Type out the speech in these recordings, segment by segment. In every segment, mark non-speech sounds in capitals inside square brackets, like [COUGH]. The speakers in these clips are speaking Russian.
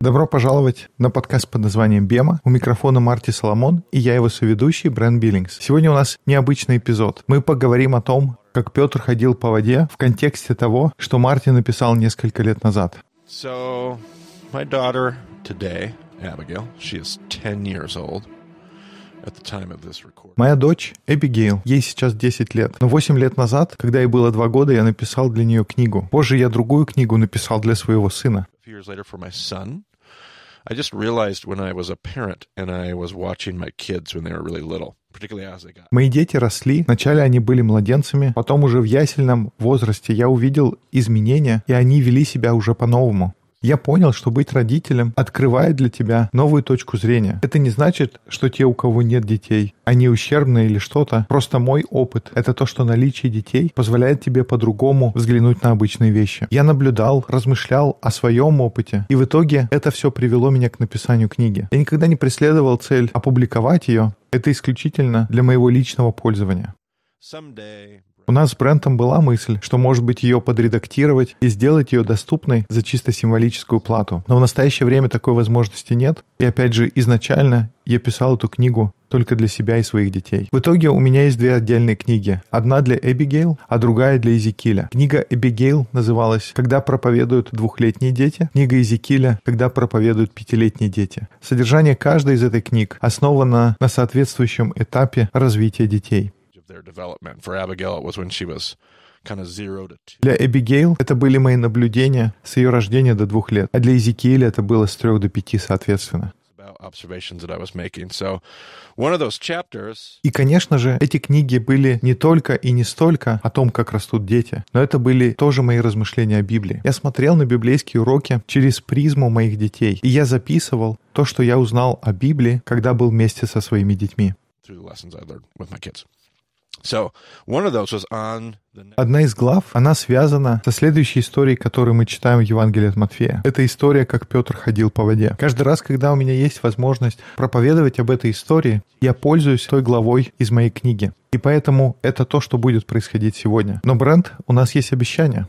Добро пожаловать на подкаст под названием «Бема». У микрофона Марти Соломон и я его соведущий Брэн Биллингс. Сегодня у нас необычный эпизод. Мы поговорим о том, как Петр ходил по воде в контексте того, что Марти написал несколько лет назад. So, my daughter today, Abigail, she is 10 years old. Моя дочь Эбигейл, ей сейчас 10 лет. Но 8 лет назад, когда ей было 2 года, я написал для нее книгу. Позже я другую книгу написал для своего сына. I just realized when I was a parent and I was watching my kids when they were really little. Мои дети росли, вначале они были младенцами, потом уже в ясельном возрасте я увидел изменения, и они вели себя уже по-новому. Я понял, что быть родителем открывает для тебя новую точку зрения. Это не значит, что те, у кого нет детей, они ущербные или что-то. Просто мой опыт — это то, что наличие детей позволяет тебе по-другому взглянуть на обычные вещи. Я наблюдал, размышлял о своем опыте, и в итоге это все привело меня к написанию книги. Я никогда не преследовал цель опубликовать ее. Это исключительно для моего личного пользования. У нас с Брентом была мысль, что может быть ее подредактировать и сделать ее доступной за чисто символическую плату. Но в настоящее время такой возможности нет. И опять же, изначально я писал эту книгу только для себя и своих детей. В итоге у меня есть две отдельные книги. Одна для Эбигейл, а другая для Изекиля. Книга Эбигейл называлась «Когда проповедуют двухлетние дети», книга Изекиля «Когда проповедуют пятилетние дети». Содержание каждой из этой книг основано на соответствующем этапе развития детей. Для Эбигейл это были мои наблюдения с ее рождения до двух лет, а для Изекииля это было с трех до пяти соответственно. И, конечно же, эти книги были не только и не столько о том, как растут дети, но это были тоже мои размышления о Библии. Я смотрел на библейские уроки через призму моих детей, и я записывал то, что я узнал о Библии, когда был вместе со своими детьми. Одна из глав, она связана со следующей историей, которую мы читаем в Евангелии от Матфея. Это история, как Петр ходил по воде. Каждый раз, когда у меня есть возможность проповедовать об этой истории, я пользуюсь той главой из моей книги. И поэтому это то, что будет происходить сегодня. Но, Брент, у нас есть обещание.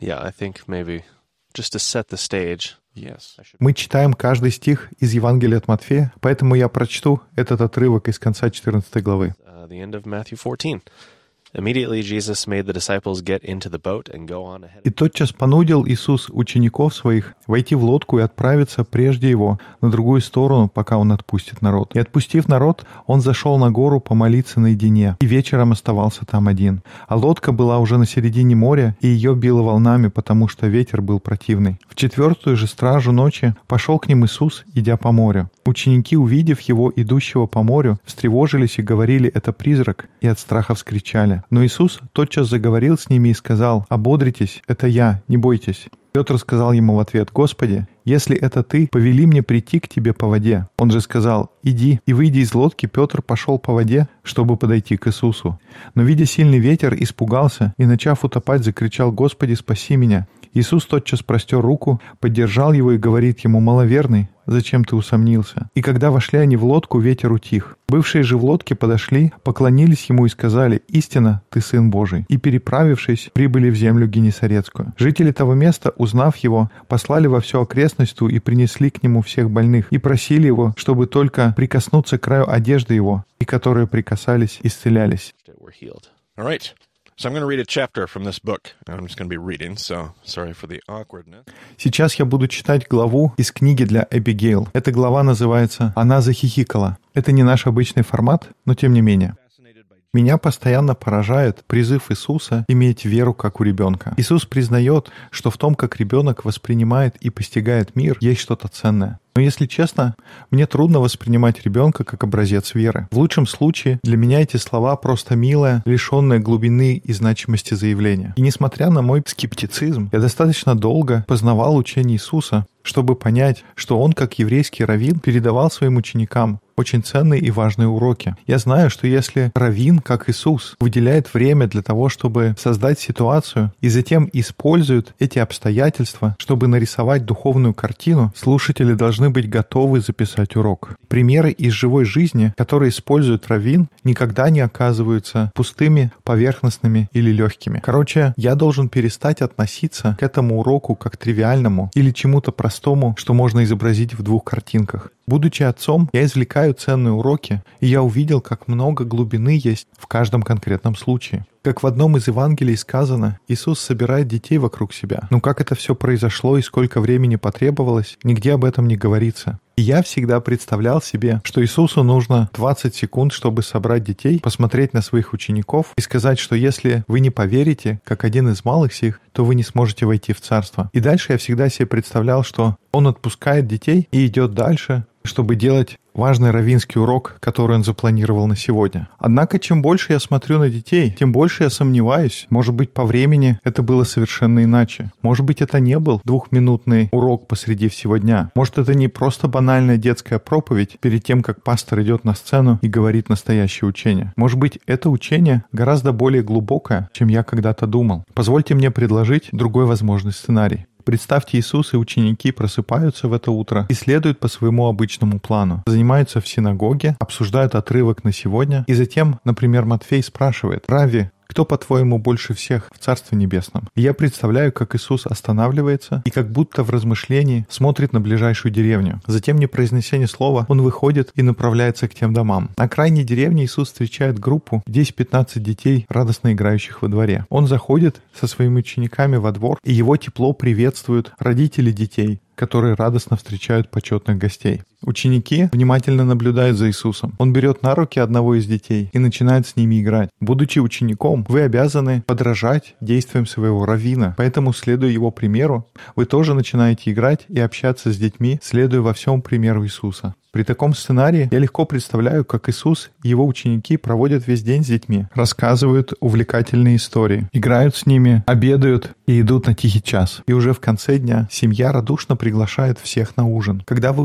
Yeah, I think maybe just to set the stage. Мы читаем каждый стих из Евангелия от Матфея, поэтому я прочту этот отрывок из конца 14 главы. the end of Matthew 14. И тотчас понудил Иисус учеников своих войти в лодку и отправиться прежде его на другую сторону, пока он отпустит народ. И отпустив народ, он зашел на гору помолиться наедине, и вечером оставался там один. А лодка была уже на середине моря, и ее било волнами, потому что ветер был противный. В четвертую же стражу ночи пошел к ним Иисус, идя по морю. Ученики, увидев его, идущего по морю, встревожились и говорили, это призрак, и от страха вскричали. Но Иисус тотчас заговорил с ними и сказал, «Ободритесь, это я, не бойтесь». Петр сказал ему в ответ, «Господи, если это ты, повели мне прийти к тебе по воде». Он же сказал, «Иди». И, выйдя из лодки, Петр пошел по воде, чтобы подойти к Иисусу. Но, видя сильный ветер, испугался и, начав утопать, закричал, «Господи, спаси меня!» Иисус тотчас простер руку, поддержал его и говорит ему, «Маловерный, зачем ты усомнился?» И когда вошли они в лодку, ветер утих. Бывшие же в лодке подошли, поклонились ему и сказали, «Истина, ты Сын Божий». И, переправившись, прибыли в землю Генесарецкую. Жители того места, узнав его, послали во всю окрестностью и принесли к нему всех больных, и просили его, чтобы только прикоснуться к краю одежды его, и которые прикасались, исцелялись. All right. So I'm going to read a chapter from this book. I'm just going to be reading, so sorry for the awkwardness. Сейчас я буду читать главу из книги для Эбигейл. Эта глава называется «Она захихикала». Это не наш обычный формат, но тем не менее. Меня постоянно поражает призыв Иисуса иметь веру, как у ребенка. Иисус признает, что в том, как ребенок воспринимает и постигает мир, есть что-то ценное. Но если честно, мне трудно воспринимать ребенка как образец веры. В лучшем случае для меня эти слова просто милое, лишенное глубины и значимости заявления. И несмотря на мой скептицизм, я достаточно долго познавал учение Иисуса, чтобы понять, что он, как еврейский раввин, передавал своим ученикам очень ценные и важные уроки. Я знаю, что если раввин, как Иисус, выделяет время для того, чтобы создать ситуацию и затем использует эти обстоятельства, чтобы нарисовать духовную картину, слушатели должны должны быть готовы записать урок. Примеры из живой жизни, которые используют раввин, никогда не оказываются пустыми, поверхностными или легкими. Короче, я должен перестать относиться к этому уроку как тривиальному или чему-то простому, что можно изобразить в двух картинках. Будучи отцом, я извлекаю ценные уроки, и я увидел, как много глубины есть в каждом конкретном случае. Как в одном из Евангелий сказано, Иисус собирает детей вокруг себя. Но как это все произошло и сколько времени потребовалось, нигде об этом не говорится. И я всегда представлял себе, что Иисусу нужно 20 секунд, чтобы собрать детей, посмотреть на своих учеников и сказать, что если вы не поверите, как один из малых сих, то вы не сможете войти в Царство. И дальше я всегда себе представлял, что Он отпускает детей и идет дальше, чтобы делать важный равинский урок, который он запланировал на сегодня. Однако, чем больше я смотрю на детей, тем больше я сомневаюсь. Может быть, по времени это было совершенно иначе. Может быть, это не был двухминутный урок посреди всего дня. Может, это не просто банальная детская проповедь перед тем, как пастор идет на сцену и говорит настоящее учение. Может быть, это учение гораздо более глубокое, чем я когда-то думал. Позвольте мне предложить другой возможный сценарий. Представьте, Иисус и ученики просыпаются в это утро и следуют по своему обычному плану. Занимаются в синагоге, обсуждают отрывок на сегодня, и затем, например, Матфей спрашивает, «Рави, кто, по-твоему, больше всех в Царстве Небесном? Я представляю, как Иисус останавливается и как будто в размышлении смотрит на ближайшую деревню. Затем, не произнеся ни слова, он выходит и направляется к тем домам. На крайней деревне Иисус встречает группу 10-15 детей, радостно играющих во дворе. Он заходит со своими учениками во двор, и его тепло приветствуют родители детей, которые радостно встречают почетных гостей. Ученики внимательно наблюдают за Иисусом. Он берет на руки одного из детей и начинает с ними играть. Будучи учеником, вы обязаны подражать действиям своего раввина. Поэтому, следуя его примеру, вы тоже начинаете играть и общаться с детьми, следуя во всем примеру Иисуса. При таком сценарии я легко представляю, как Иисус и его ученики проводят весь день с детьми, рассказывают увлекательные истории, играют с ними, обедают и идут на тихий час. И уже в конце дня семья радушно приглашает всех на ужин. Когда вы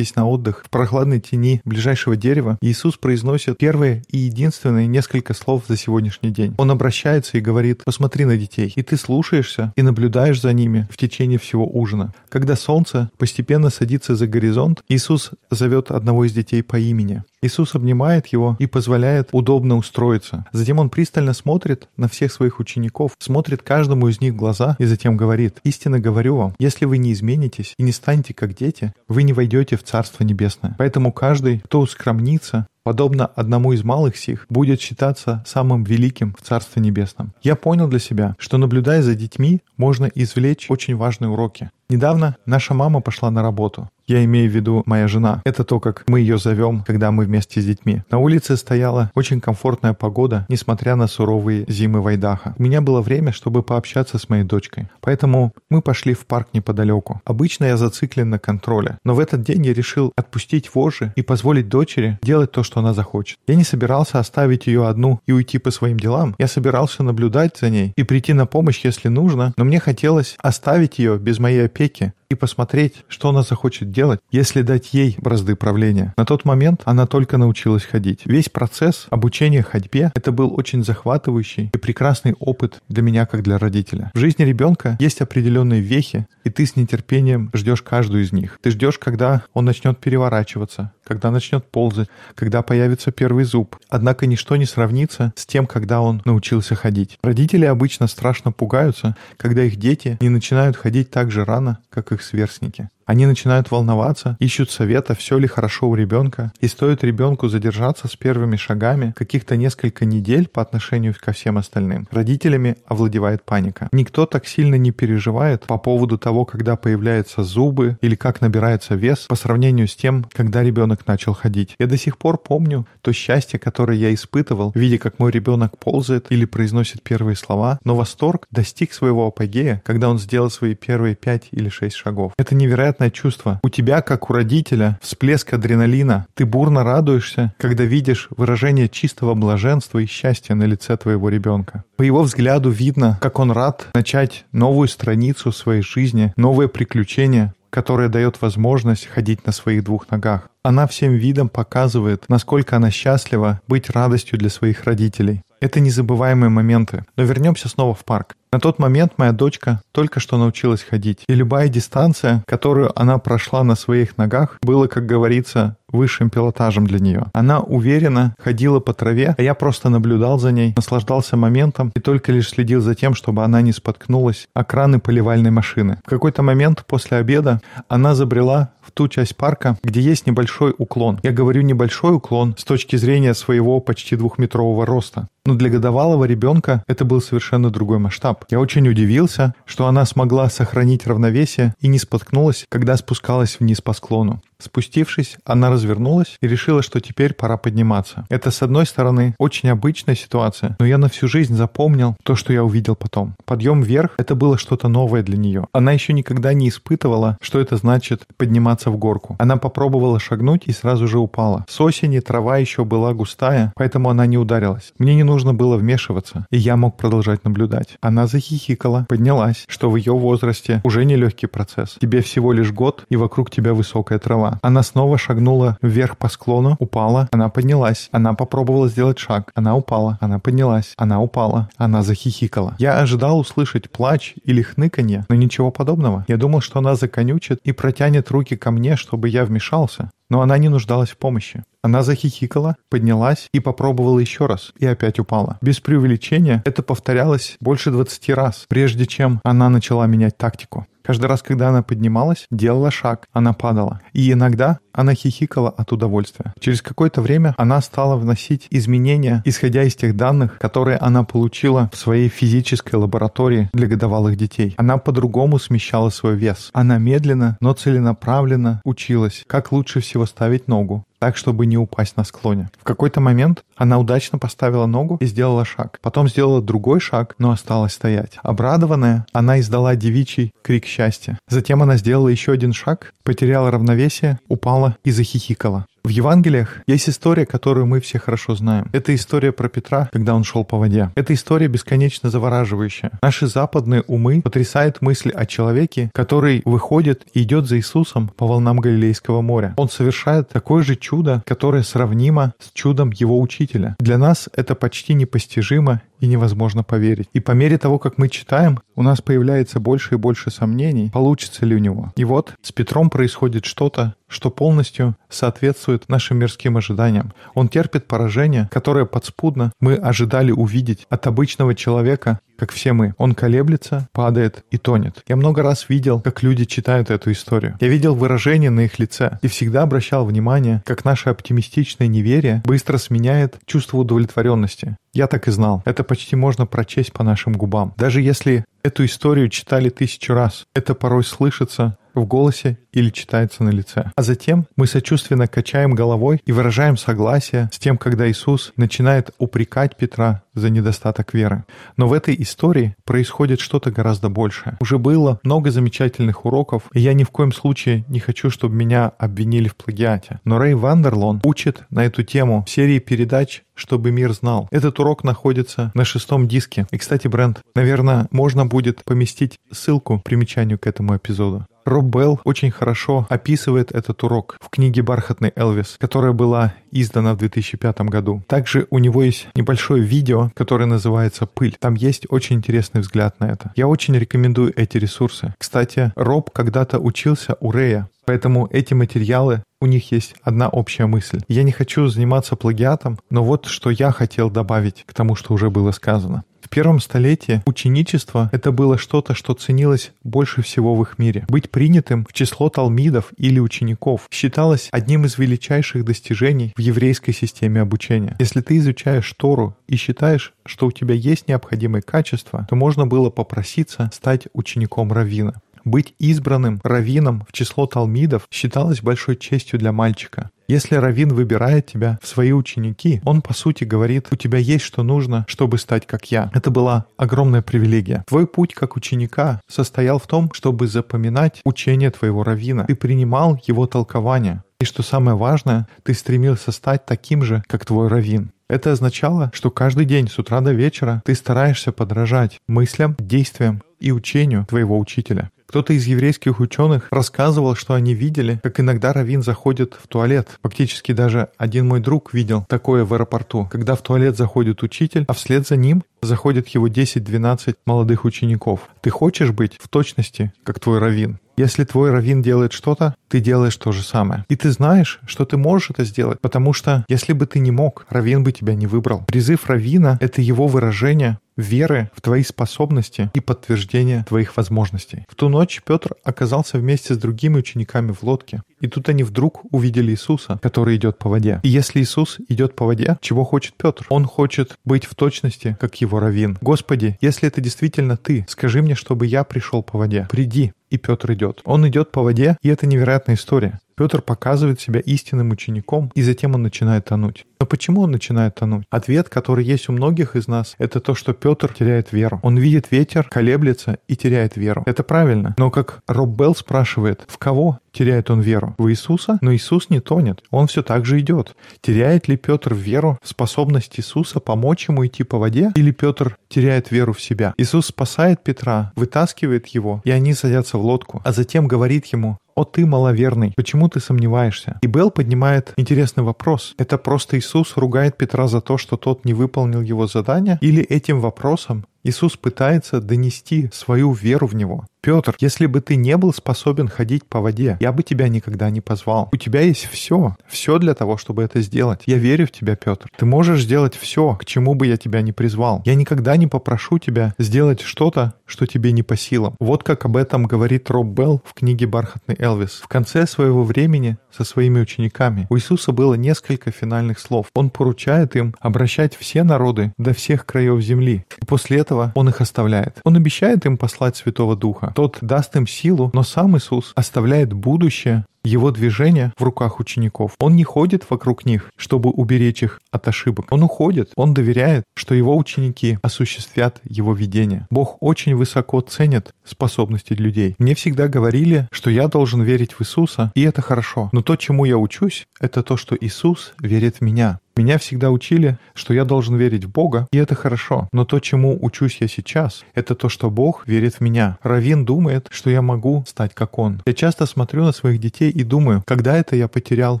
устраиваетесь на отдых в прохладной тени ближайшего дерева, Иисус произносит первые и единственные несколько слов за сегодняшний день. Он обращается и говорит, посмотри на детей, и ты слушаешься и наблюдаешь за ними в течение всего ужина. Когда солнце постепенно садится за горизонт, Иисус зовет одного из детей по имени. Иисус обнимает его и позволяет удобно устроиться. Затем он пристально смотрит на всех своих учеников, смотрит каждому из них в глаза и затем говорит, «Истинно говорю вам, если вы не изменитесь и не станете как дети, вы не войдете в Царство Небесное. Поэтому каждый, кто ускромнится, подобно одному из малых сих, будет считаться самым великим в Царстве Небесном. Я понял для себя, что наблюдая за детьми, можно извлечь очень важные уроки. Недавно наша мама пошла на работу. Я имею в виду моя жена. Это то, как мы ее зовем, когда мы вместе с детьми. На улице стояла очень комфортная погода, несмотря на суровые зимы Вайдаха. У меня было время, чтобы пообщаться с моей дочкой. Поэтому мы пошли в парк неподалеку. Обычно я зациклен на контроле. Но в этот день я решил отпустить вожжи и позволить дочери делать то, что она захочет. Я не собирался оставить ее одну и уйти по своим делам. Я собирался наблюдать за ней и прийти на помощь, если нужно. Но мне хотелось оставить ее без моей опеки и посмотреть, что она захочет делать, если дать ей бразды правления. На тот момент она только научилась ходить. Весь процесс обучения ходьбе — это был очень захватывающий и прекрасный опыт для меня, как для родителя. В жизни ребенка есть определенные вехи, и ты с нетерпением ждешь каждую из них. Ты ждешь, когда он начнет переворачиваться, когда начнет ползать, когда появится первый зуб. Однако ничто не сравнится с тем, когда он научился ходить. Родители обычно страшно пугаются, когда их дети не начинают ходить так же рано, как их сверстники. Они начинают волноваться, ищут совета, все ли хорошо у ребенка, и стоит ребенку задержаться с первыми шагами каких-то несколько недель по отношению ко всем остальным. Родителями овладевает паника. Никто так сильно не переживает по поводу того, когда появляются зубы или как набирается вес по сравнению с тем, когда ребенок начал ходить. Я до сих пор помню то счастье, которое я испытывал, видя, как мой ребенок ползает или произносит первые слова, но восторг достиг своего апогея, когда он сделал свои первые пять или шесть шагов. Это невероятно приятное чувство. У тебя, как у родителя, всплеск адреналина. Ты бурно радуешься, когда видишь выражение чистого блаженства и счастья на лице твоего ребенка. По его взгляду видно, как он рад начать новую страницу своей жизни, новое приключение, которое дает возможность ходить на своих двух ногах. Она всем видом показывает, насколько она счастлива быть радостью для своих родителей. Это незабываемые моменты. Но вернемся снова в парк. На тот момент моя дочка только что научилась ходить, и любая дистанция, которую она прошла на своих ногах, было, как говорится, высшим пилотажем для нее. Она уверенно ходила по траве, а я просто наблюдал за ней, наслаждался моментом и только лишь следил за тем, чтобы она не споткнулась о краны поливальной машины. В какой-то момент после обеда она забрела в ту часть парка, где есть небольшой уклон. Я говорю небольшой уклон с точки зрения своего почти двухметрового роста. Но для годовалого ребенка это был совершенно другой масштаб. Я очень удивился, что она смогла сохранить равновесие и не споткнулась, когда спускалась вниз по склону. Спустившись, она развернулась и решила, что теперь пора подниматься. Это, с одной стороны, очень обычная ситуация, но я на всю жизнь запомнил то, что я увидел потом. Подъем вверх — это было что-то новое для нее. Она еще никогда не испытывала, что это значит подниматься в горку. Она попробовала шагнуть и сразу же упала. С осени трава еще была густая, поэтому она не ударилась. Мне не нужно было вмешиваться, и я мог продолжать наблюдать. Она захихикала, поднялась, что в ее возрасте уже нелегкий процесс. Тебе всего лишь год, и вокруг тебя высокая трава. Она снова шагнула вверх по склону, упала, она поднялась. Она попробовала сделать шаг, она упала, она поднялась, она упала, она захихикала. Я ожидал услышать плач или хныканье, но ничего подобного. Я думал, что она законючит и протянет руки ко мне, чтобы я вмешался. Но она не нуждалась в помощи. Она захихикала, поднялась и попробовала еще раз, и опять упала. Без преувеличения это повторялось больше 20 раз, прежде чем она начала менять тактику. Каждый раз, когда она поднималась, делала шаг, она падала. И иногда она хихикала от удовольствия. Через какое-то время она стала вносить изменения, исходя из тех данных, которые она получила в своей физической лаборатории для годовалых детей. Она по-другому смещала свой вес. Она медленно, но целенаправленно училась, как лучше всего ставить ногу, так, чтобы не упасть на склоне. В какой-то момент она удачно поставила ногу и сделала шаг. Потом сделала другой шаг, но осталась стоять. Обрадованная, она издала девичий крик счастья. Затем она сделала еще один шаг, потеряла равновесие, упала и захихикала. В Евангелиях есть история, которую мы все хорошо знаем. Это история про Петра, когда он шел по воде. Эта история бесконечно завораживающая. Наши западные умы потрясают мысли о человеке, который выходит и идет за Иисусом по волнам Галилейского моря. Он совершает такое же чудо, которое сравнимо с чудом его учителя. Для нас это почти непостижимо и невозможно поверить. И по мере того, как мы читаем, у нас появляется больше и больше сомнений, получится ли у него. И вот с Петром происходит что-то, что полностью соответствует нашим мирским ожиданиям. Он терпит поражение, которое подспудно мы ожидали увидеть от обычного человека, как все мы. Он колеблется, падает и тонет. Я много раз видел, как люди читают эту историю. Я видел выражение на их лице и всегда обращал внимание, как наше оптимистичное неверие быстро сменяет чувство удовлетворенности. Я так и знал. Это почти можно прочесть по нашим губам. Даже если эту историю читали тысячу раз, это порой слышится в голосе или читается на лице. А затем мы сочувственно качаем головой и выражаем согласие с тем, когда Иисус начинает упрекать Петра за недостаток веры. Но в этой истории происходит что-то гораздо большее. Уже было много замечательных уроков, и я ни в коем случае не хочу, чтобы меня обвинили в плагиате. Но Рэй Вандерлон учит на эту тему в серии передач чтобы мир знал. Этот урок находится на шестом диске. И, кстати, Бренд, наверное, можно будет поместить ссылку к примечанию к этому эпизоду. Роб Белл очень хорошо описывает этот урок в книге «Бархатный Элвис», которая была издана в 2005 году. Также у него есть небольшое видео, которое называется «Пыль». Там есть очень интересный взгляд на это. Я очень рекомендую эти ресурсы. Кстати, Роб когда-то учился у Рэя, Поэтому эти материалы, у них есть одна общая мысль. Я не хочу заниматься плагиатом, но вот что я хотел добавить к тому, что уже было сказано. В первом столетии ученичество — это было что-то, что ценилось больше всего в их мире. Быть принятым в число талмидов или учеников считалось одним из величайших достижений в еврейской системе обучения. Если ты изучаешь Тору и считаешь, что у тебя есть необходимые качества, то можно было попроситься стать учеником раввина. Быть избранным раввином в число талмидов считалось большой честью для мальчика. Если раввин выбирает тебя в свои ученики, он, по сути, говорит, у тебя есть что нужно, чтобы стать как я. Это была огромная привилегия. Твой путь как ученика состоял в том, чтобы запоминать учение твоего раввина. Ты принимал его толкование. И что самое важное, ты стремился стать таким же, как твой раввин. Это означало, что каждый день с утра до вечера ты стараешься подражать мыслям, действиям и учению твоего учителя. Кто-то из еврейских ученых рассказывал, что они видели, как иногда раввин заходит в туалет. Фактически даже один мой друг видел такое в аэропорту, когда в туалет заходит учитель, а вслед за ним заходит его 10-12 молодых учеников. Ты хочешь быть в точности, как твой раввин? Если твой раввин делает что-то, ты делаешь то же самое. И ты знаешь, что ты можешь это сделать, потому что если бы ты не мог, раввин бы тебя не выбрал. Призыв раввина — это его выражение веры в твои способности и подтверждение твоих возможностей. В ту ночь Петр оказался вместе с другими учениками в лодке. И тут они вдруг увидели Иисуса, который идет по воде. И если Иисус идет по воде, чего хочет Петр? Он хочет быть в точности, как его раввин. Господи, если это действительно ты, скажи мне, чтобы я пришел по воде. Приди, и Петр идет. Он идет по воде, и это невероятная история. Петр показывает себя истинным учеником, и затем он начинает тонуть. Но почему он начинает тонуть? Ответ, который есть у многих из нас, это то, что Петр теряет веру. Он видит ветер, колеблется и теряет веру. Это правильно. Но как Роб Белл спрашивает, в кого теряет он веру? В Иисуса? Но Иисус не тонет. Он все так же идет. Теряет ли Петр веру в способность Иисуса помочь ему идти по воде? Или Петр теряет веру в себя? Иисус спасает Петра, вытаскивает его, и они садятся в лодку, а затем говорит ему, «О ты маловерный, почему ты сомневаешься?» И Белл поднимает интересный вопрос. Это просто Иисус ругает Петра за то, что тот не выполнил его задание? Или этим вопросом Иисус пытается донести свою веру в Него. Петр, если бы ты не был способен ходить по воде, я бы тебя никогда не позвал. У тебя есть все, все для того, чтобы это сделать. Я верю в тебя, Петр. Ты можешь сделать все, к чему бы я тебя не призвал. Я никогда не попрошу тебя сделать что-то, что тебе не по силам. Вот как об этом говорит Роб Белл в книге «Бархатный Элвис». В конце своего времени со своими учениками у Иисуса было несколько финальных слов. Он поручает им обращать все народы до всех краев земли. И после этого он их оставляет. Он обещает им послать Святого Духа. Тот даст им силу, но сам Иисус оставляет будущее его движение в руках учеников. Он не ходит вокруг них, чтобы уберечь их от ошибок. Он уходит. Он доверяет, что его ученики осуществят его видение. Бог очень высоко ценит способности людей. Мне всегда говорили, что я должен верить в Иисуса, и это хорошо. Но то, чему я учусь, это то, что Иисус верит в меня. Меня всегда учили, что я должен верить в Бога, и это хорошо. Но то, чему учусь я сейчас, это то, что Бог верит в меня. Равин думает, что я могу стать как он. Я часто смотрю на своих детей и думаю, когда это я потерял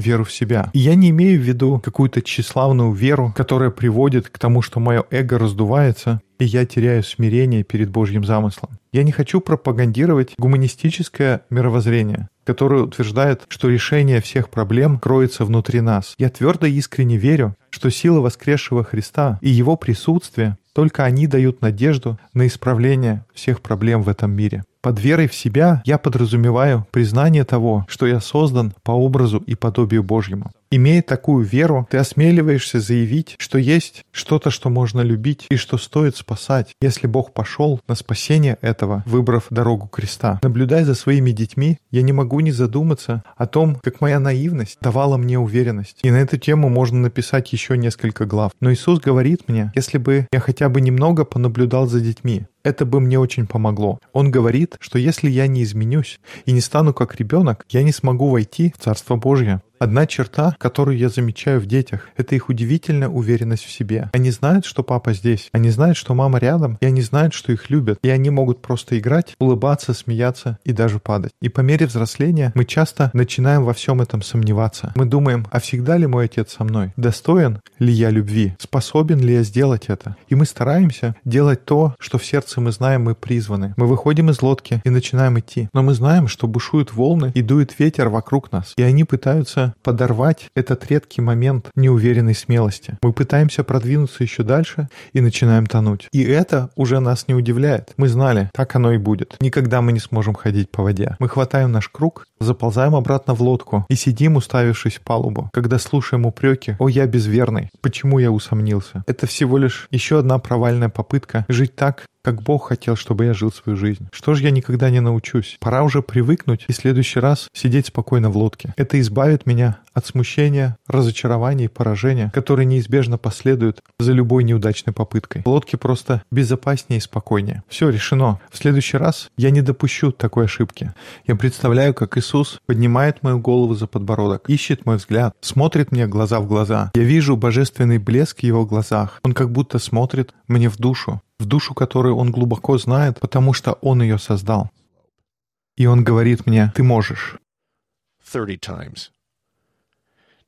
веру в себя. И я не имею в виду какую-то тщеславную веру, которая приводит к тому, что мое эго раздувается, и я теряю смирение перед Божьим замыслом. Я не хочу пропагандировать гуманистическое мировоззрение, которое утверждает, что решение всех проблем кроется внутри нас. Я твердо и искренне верю, что сила воскресшего Христа и Его присутствие только они дают надежду на исправление всех проблем в этом мире. Под верой в себя я подразумеваю признание того, что я создан по образу и подобию Божьему. Имея такую веру, ты осмеливаешься заявить, что есть что-то, что можно любить и что стоит спасать, если Бог пошел на спасение этого, выбрав дорогу креста. Наблюдая за своими детьми, я не могу не задуматься о том, как моя наивность давала мне уверенность. И на эту тему можно написать еще несколько глав. Но Иисус говорит мне, если бы я хотя бы немного понаблюдал за детьми, это бы мне очень помогло. Он говорит, что если я не изменюсь и не стану как ребенок, я не смогу войти в Царство Божье. Одна черта, которую я замечаю в детях, это их удивительная уверенность в себе. Они знают, что папа здесь, они знают, что мама рядом, и они знают, что их любят, и они могут просто играть, улыбаться, смеяться и даже падать. И по мере взросления мы часто начинаем во всем этом сомневаться. Мы думаем, а всегда ли мой отец со мной? Достоин ли я любви? Способен ли я сделать это? И мы стараемся делать то, что в сердце мы знаем, мы призваны. Мы выходим из лодки и начинаем идти. Но мы знаем, что бушуют волны и дует ветер вокруг нас. И они пытаются подорвать этот редкий момент неуверенной смелости. Мы пытаемся продвинуться еще дальше и начинаем тонуть. И это уже нас не удивляет. Мы знали, так оно и будет. Никогда мы не сможем ходить по воде. Мы хватаем наш круг, заползаем обратно в лодку и сидим, уставившись в палубу, когда слушаем упреки «О, я безверный! Почему я усомнился?» Это всего лишь еще одна провальная попытка жить так, как Бог хотел, чтобы я жил свою жизнь. Что же я никогда не научусь? Пора уже привыкнуть и в следующий раз сидеть спокойно в лодке. Это избавит меня от смущения, разочарования и поражения, которые неизбежно последуют за любой неудачной попыткой. В лодке просто безопаснее и спокойнее. Все решено. В следующий раз я не допущу такой ошибки. Я представляю, как Иисус поднимает мою голову за подбородок, ищет мой взгляд, смотрит мне глаза в глаза. Я вижу божественный блеск в его глазах. Он как будто смотрит мне в душу в душу которой он глубоко знает, потому что он ее создал. И он говорит мне, ты можешь. 30 times.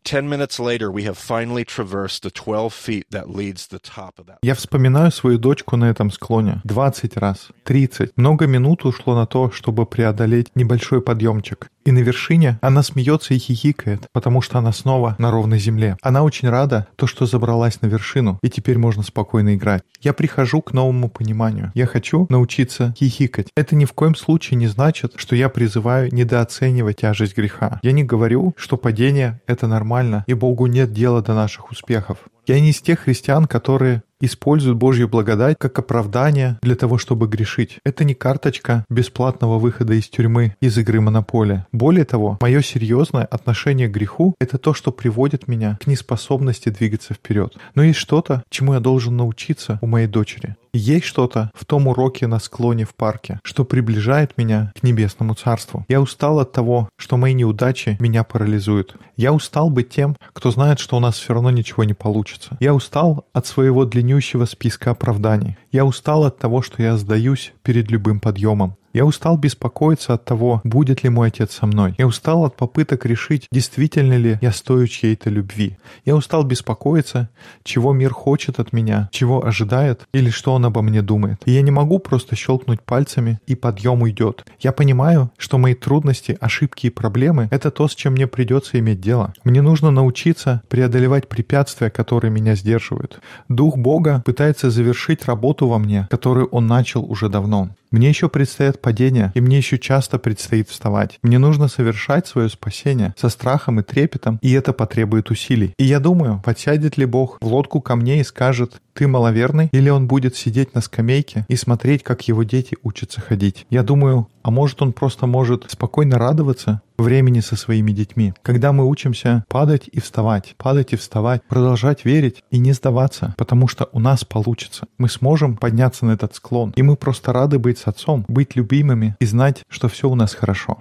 Ten minutes later, we have finally traversed the 12 feet that leads the top of that. Я вспоминаю свою дочку на этом склоне 20 раз, 30. Много минут ушло на то, чтобы преодолеть небольшой подъемчик. И на вершине она смеется и хихикает, потому что она снова на ровной земле. Она очень рада, то, что забралась на вершину, и теперь можно спокойно играть. Я прихожу к новому пониманию. Я хочу научиться хихикать. Это ни в коем случае не значит, что я призываю недооценивать тяжесть греха. Я не говорю, что падение — это нормально, и Богу нет дела до наших успехов. Я не из тех христиан, которые используют Божью благодать как оправдание для того, чтобы грешить. Это не карточка бесплатного выхода из тюрьмы, из игры монополия. Более того, мое серьезное отношение к греху — это то, что приводит меня к неспособности двигаться вперед. Но есть что-то, чему я должен научиться у моей дочери. Есть что-то в том уроке на склоне в парке, что приближает меня к небесному царству. Я устал от того, что мои неудачи меня парализуют. Я устал быть тем, кто знает, что у нас все равно ничего не получится. Я устал от своего длиннющего списка оправданий. Я устал от того, что я сдаюсь перед любым подъемом. Я устал беспокоиться от того, будет ли мой отец со мной. Я устал от попыток решить, действительно ли я стою чьей-то любви. Я устал беспокоиться, чего мир хочет от меня, чего ожидает или что он обо мне думает. И я не могу просто щелкнуть пальцами и подъем уйдет. Я понимаю, что мои трудности, ошибки и проблемы — это то, с чем мне придется иметь дело. Мне нужно научиться преодолевать препятствия, которые меня сдерживают. Дух Бога пытается завершить работу во мне, которую Он начал уже давно. Мне еще предстоят падения, и мне еще часто предстоит вставать. Мне нужно совершать свое спасение со страхом и трепетом, и это потребует усилий. И я думаю, подсядет ли Бог в лодку ко мне и скажет «ты маловерный», или он будет сидеть на скамейке и смотреть, как его дети учатся ходить. Я думаю, а может он просто может спокойно радоваться времени со своими детьми, когда мы учимся падать и вставать, падать и вставать, продолжать верить и не сдаваться, потому что у нас получится. Мы сможем подняться на этот склон, и мы просто рады быть с отцом, быть любимыми и знать, что все у нас хорошо.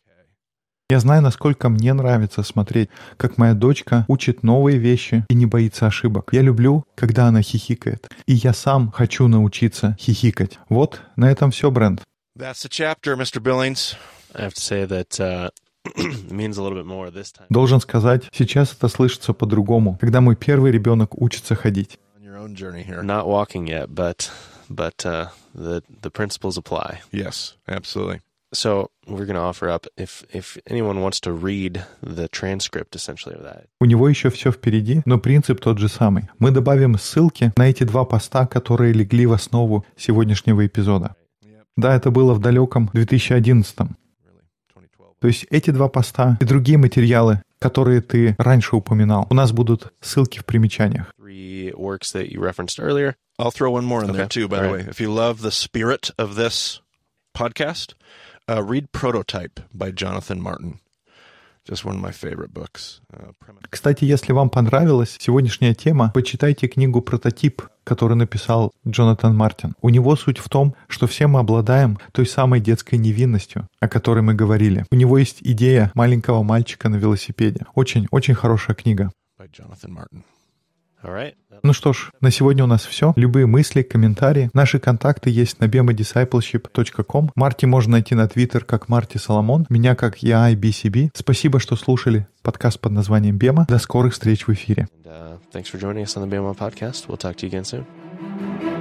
Я знаю, насколько мне нравится смотреть, как моя дочка учит новые вещи и не боится ошибок. Я люблю, когда она хихикает. И я сам хочу научиться хихикать. Вот, на этом все, Брент. Uh, [CLEARS THROAT] Должен сказать, сейчас это слышится по-другому, когда мой первый ребенок учится ходить. Not walking yet, but but uh, the the principles apply. Yes, absolutely. So we're going to offer up if if anyone wants to read the transcript essentially of that. У него еще все впереди, но принцип тот же самый. Мы добавим ссылки на эти два поста, которые легли в основу сегодняшнего эпизода. Да, это было в далеком 2011 -м. То есть эти два поста и другие материалы, которые ты раньше упоминал, у нас будут ссылки в примечаниях. I'll throw one more in okay. there too, by All the right. way. If you love the spirit of this podcast, uh, read Prototype by Jonathan Martin. Just one of my favorite books. Uh, Кстати, если вам понравилась сегодняшняя тема, почитайте книгу «Прототип», которую написал Джонатан Мартин. У него суть в том, что все мы обладаем той самой детской невинностью, о которой мы говорили. У него есть идея маленького мальчика на велосипеде. Очень, очень хорошая книга. By Jonathan Martin. Ну что ж, на сегодня у нас все. Любые мысли, комментарии. Наши контакты есть на bemadiscipleship.com. Марти можно найти на Твиттер как Марти Соломон. Меня как EIBCB. Спасибо, что слушали подкаст под названием Бема. До скорых встреч в эфире. And, uh, thanks for joining us on the Bema podcast. We'll talk to you again soon.